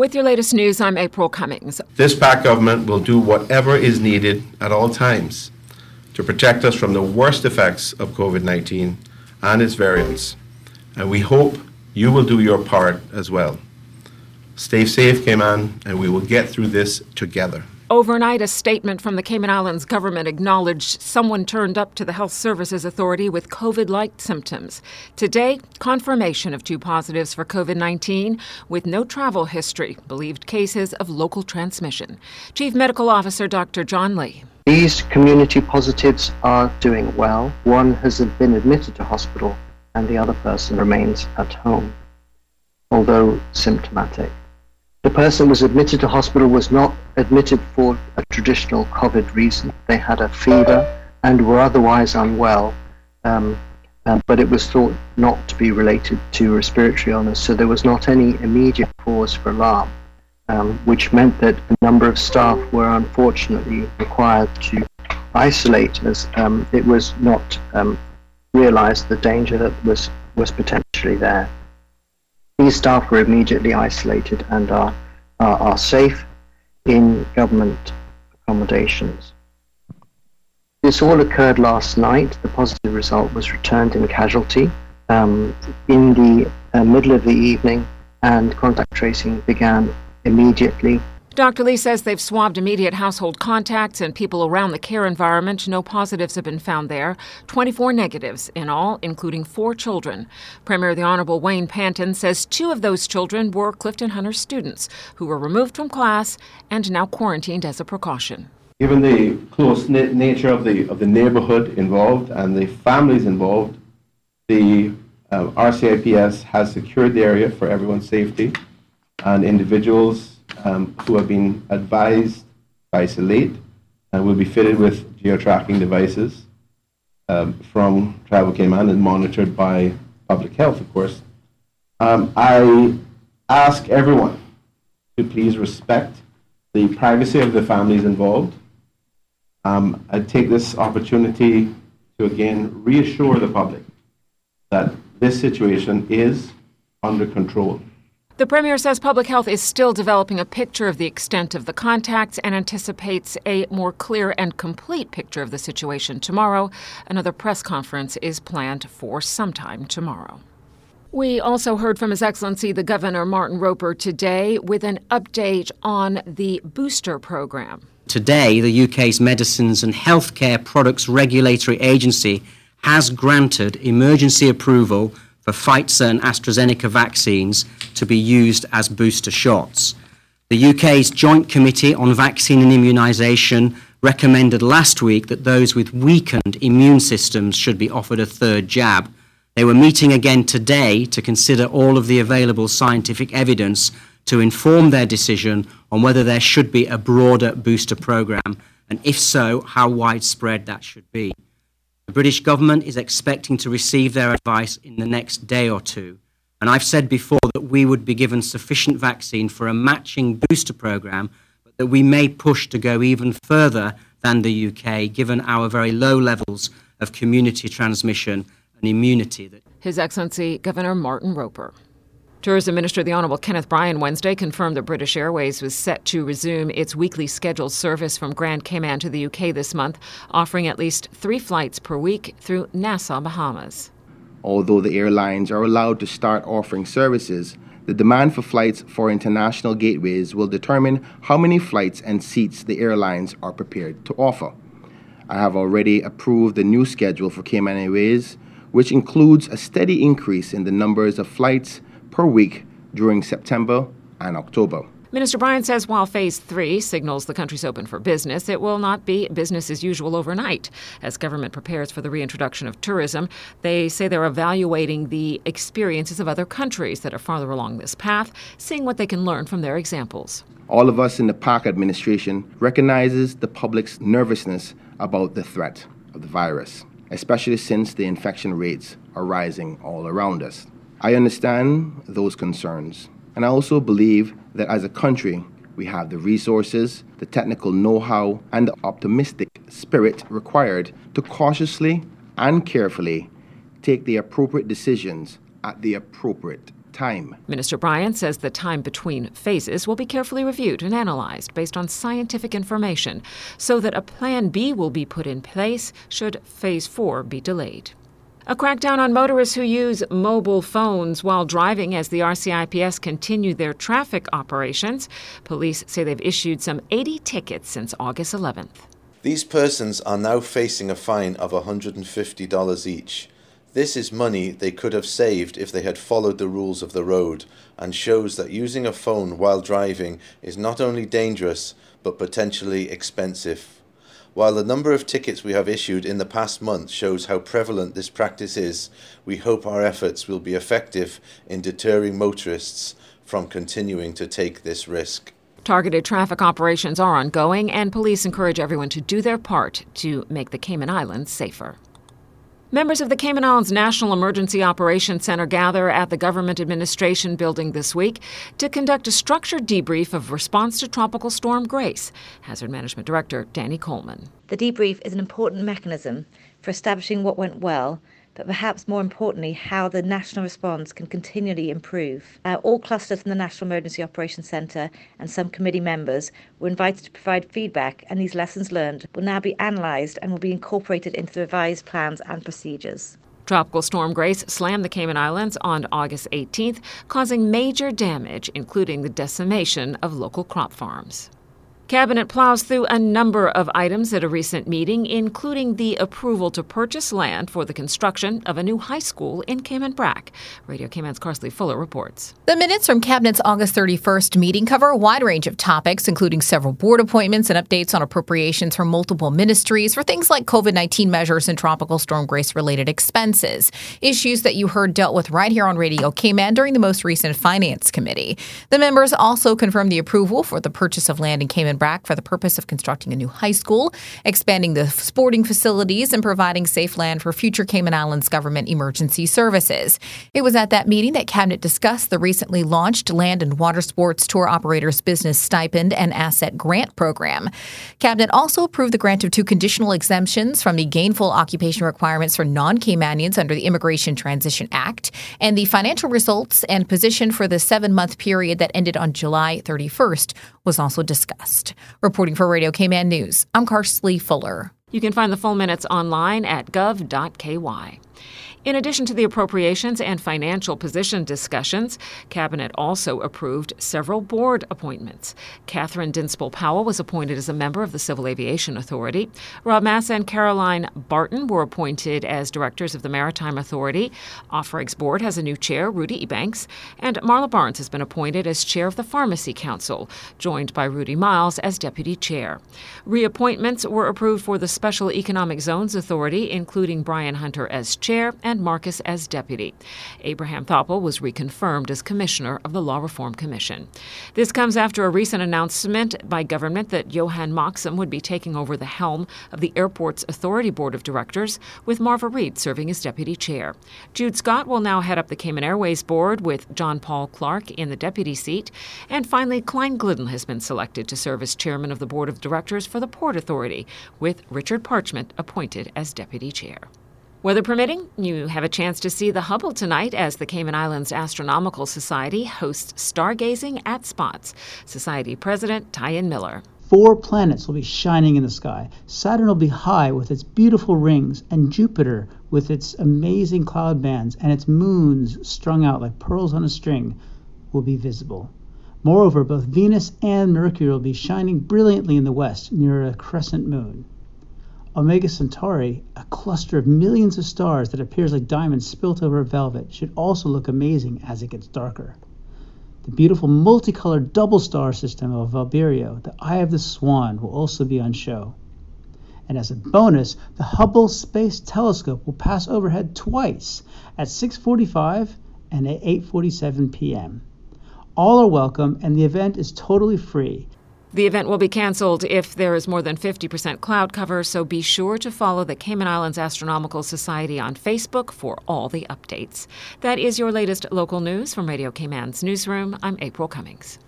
With your latest news, I'm April Cummings. This PACT government will do whatever is needed at all times to protect us from the worst effects of COVID 19 and its variants. And we hope you will do your part as well. Stay safe, Cayman, and we will get through this together. Overnight, a statement from the Cayman Islands government acknowledged someone turned up to the Health Services Authority with COVID like symptoms. Today, confirmation of two positives for COVID 19 with no travel history, believed cases of local transmission. Chief Medical Officer Dr. John Lee. These community positives are doing well. One has been admitted to hospital, and the other person remains at home, although symptomatic. The person was admitted to hospital was not admitted for a traditional COVID reason. They had a fever and were otherwise unwell, um, uh, but it was thought not to be related to respiratory illness, so there was not any immediate cause for alarm, um, which meant that a number of staff were unfortunately required to isolate as um, it was not um, realized the danger that was, was potentially there. These staff were immediately isolated and are, are, are safe in government accommodations. This all occurred last night. The positive result was returned in casualty um, in the uh, middle of the evening, and contact tracing began immediately Dr. Lee says they've swabbed immediate household contacts and people around the care environment. No positives have been found there. 24 negatives in all, including four children. Premier the Honorable Wayne Panton says two of those children were Clifton Hunter students who were removed from class and now quarantined as a precaution. Given the close knit nature of the of the neighbourhood involved and the families involved, the uh, RCIPS has secured the area for everyone's safety, and individuals um, who have been advised to isolate and will be fitted with geo-tracking devices um, from Travel Cayman and monitored by public health, of course. Um, I ask everyone to please respect the privacy of the families involved. Um, I take this opportunity to again reassure the public that this situation is under control. The Premier says public health is still developing a picture of the extent of the contacts and anticipates a more clear and complete picture of the situation tomorrow. Another press conference is planned for sometime tomorrow. We also heard from His Excellency the Governor Martin Roper today with an update on the booster program. Today, the UK's Medicines and Healthcare Products Regulatory Agency has granted emergency approval for Pfizer and AstraZeneca vaccines to be used as booster shots. The UK's Joint Committee on Vaccine and Immunisation recommended last week that those with weakened immune systems should be offered a third jab. They were meeting again today to consider all of the available scientific evidence to inform their decision on whether there should be a broader booster programme, and if so, how widespread that should be. The British government is expecting to receive their advice in the next day or two. And I've said before that we would be given sufficient vaccine for a matching booster programme, but that we may push to go even further than the UK, given our very low levels of community transmission and immunity. His Excellency Governor Martin Roper. Tourism Minister the Honourable Kenneth Bryan Wednesday confirmed that British Airways was set to resume its weekly scheduled service from Grand Cayman to the UK this month, offering at least three flights per week through Nassau, Bahamas. Although the airlines are allowed to start offering services, the demand for flights for international gateways will determine how many flights and seats the airlines are prepared to offer. I have already approved the new schedule for Cayman Airways, which includes a steady increase in the numbers of flights per week during September and October. Minister Bryan says while phase three signals the country's open for business, it will not be business as usual overnight. As government prepares for the reintroduction of tourism, they say they're evaluating the experiences of other countries that are farther along this path, seeing what they can learn from their examples. All of us in the PACT administration recognizes the public's nervousness about the threat of the virus, especially since the infection rates are rising all around us. I understand those concerns, and I also believe that as a country, we have the resources, the technical know how, and the optimistic spirit required to cautiously and carefully take the appropriate decisions at the appropriate time. Minister Bryan says the time between phases will be carefully reviewed and analyzed based on scientific information so that a plan B will be put in place should phase 4 be delayed. A crackdown on motorists who use mobile phones while driving as the RCIPS continue their traffic operations. Police say they've issued some 80 tickets since August 11th. These persons are now facing a fine of $150 each. This is money they could have saved if they had followed the rules of the road and shows that using a phone while driving is not only dangerous but potentially expensive. While the number of tickets we have issued in the past month shows how prevalent this practice is, we hope our efforts will be effective in deterring motorists from continuing to take this risk. Targeted traffic operations are ongoing, and police encourage everyone to do their part to make the Cayman Islands safer. Members of the Cayman Islands National Emergency Operations Center gather at the Government Administration Building this week to conduct a structured debrief of response to Tropical Storm Grace. Hazard Management Director Danny Coleman. The debrief is an important mechanism for establishing what went well but perhaps more importantly, how the national response can continually improve. Uh, all clusters in the National Emergency Operations Centre and some committee members were invited to provide feedback, and these lessons learned will now be analysed and will be incorporated into the revised plans and procedures. Tropical Storm Grace slammed the Cayman Islands on August 18th, causing major damage, including the decimation of local crop farms. Cabinet plows through a number of items at a recent meeting, including the approval to purchase land for the construction of a new high school in Cayman Brac. Radio Cayman's Carsley Fuller reports. The minutes from Cabinet's August 31st meeting cover a wide range of topics, including several board appointments and updates on appropriations from multiple ministries for things like COVID 19 measures and Tropical Storm Grace related expenses. Issues that you heard dealt with right here on Radio Cayman during the most recent Finance Committee. The members also confirmed the approval for the purchase of land in Cayman For the purpose of constructing a new high school, expanding the sporting facilities, and providing safe land for future Cayman Islands government emergency services. It was at that meeting that Cabinet discussed the recently launched Land and Water Sports Tour Operators Business Stipend and Asset Grant Program. Cabinet also approved the grant of two conditional exemptions from the gainful occupation requirements for non Caymanians under the Immigration Transition Act, and the financial results and position for the seven month period that ended on July 31st was also discussed. Reporting for Radio Cayman News, I'm Carsley Fuller. You can find the full minutes online at gov.ky. In addition to the appropriations and financial position discussions, Cabinet also approved several board appointments. Catherine Dinspel Powell was appointed as a member of the Civil Aviation Authority. Rob Massa and Caroline Barton were appointed as directors of the Maritime Authority. OFREG's board has a new chair, Rudy Ebanks, and Marla Barnes has been appointed as chair of the Pharmacy Council, joined by Rudy Miles as deputy chair. Reappointments were approved for the Special Economic Zones Authority, including Brian Hunter as chair and Marcus as deputy. Abraham Thoppel was reconfirmed as commissioner of the Law Reform Commission. This comes after a recent announcement by government that Johann Moxam would be taking over the helm of the airport's Authority Board of Directors, with Marva Reed serving as deputy chair. Jude Scott will now head up the Cayman Airways Board, with John Paul Clark in the deputy seat. And finally, Klein Glidden has been selected to serve as chairman of the Board of Directors for the Port Authority, with Richard Parchment appointed as deputy chair. Weather permitting, you have a chance to see the Hubble tonight as the Cayman Islands Astronomical Society hosts stargazing at Spotts. Society President Tyan Miller. Four planets will be shining in the sky. Saturn will be high with its beautiful rings, and Jupiter with its amazing cloud bands and its moons strung out like pearls on a string will be visible. Moreover, both Venus and Mercury will be shining brilliantly in the west near a crescent moon. Omega Centauri, a cluster of millions of stars that appears like diamonds spilt over velvet, should also look amazing as it gets darker. The beautiful multicolored double star system of Albireo, the Eye of the Swan, will also be on show. And as a bonus, the Hubble Space Telescope will pass overhead twice at 6:45 and at 8:47 p.m. All are welcome and the event is totally free. The event will be canceled if there is more than 50% cloud cover, so be sure to follow the Cayman Islands Astronomical Society on Facebook for all the updates. That is your latest local news from Radio Cayman's newsroom. I'm April Cummings.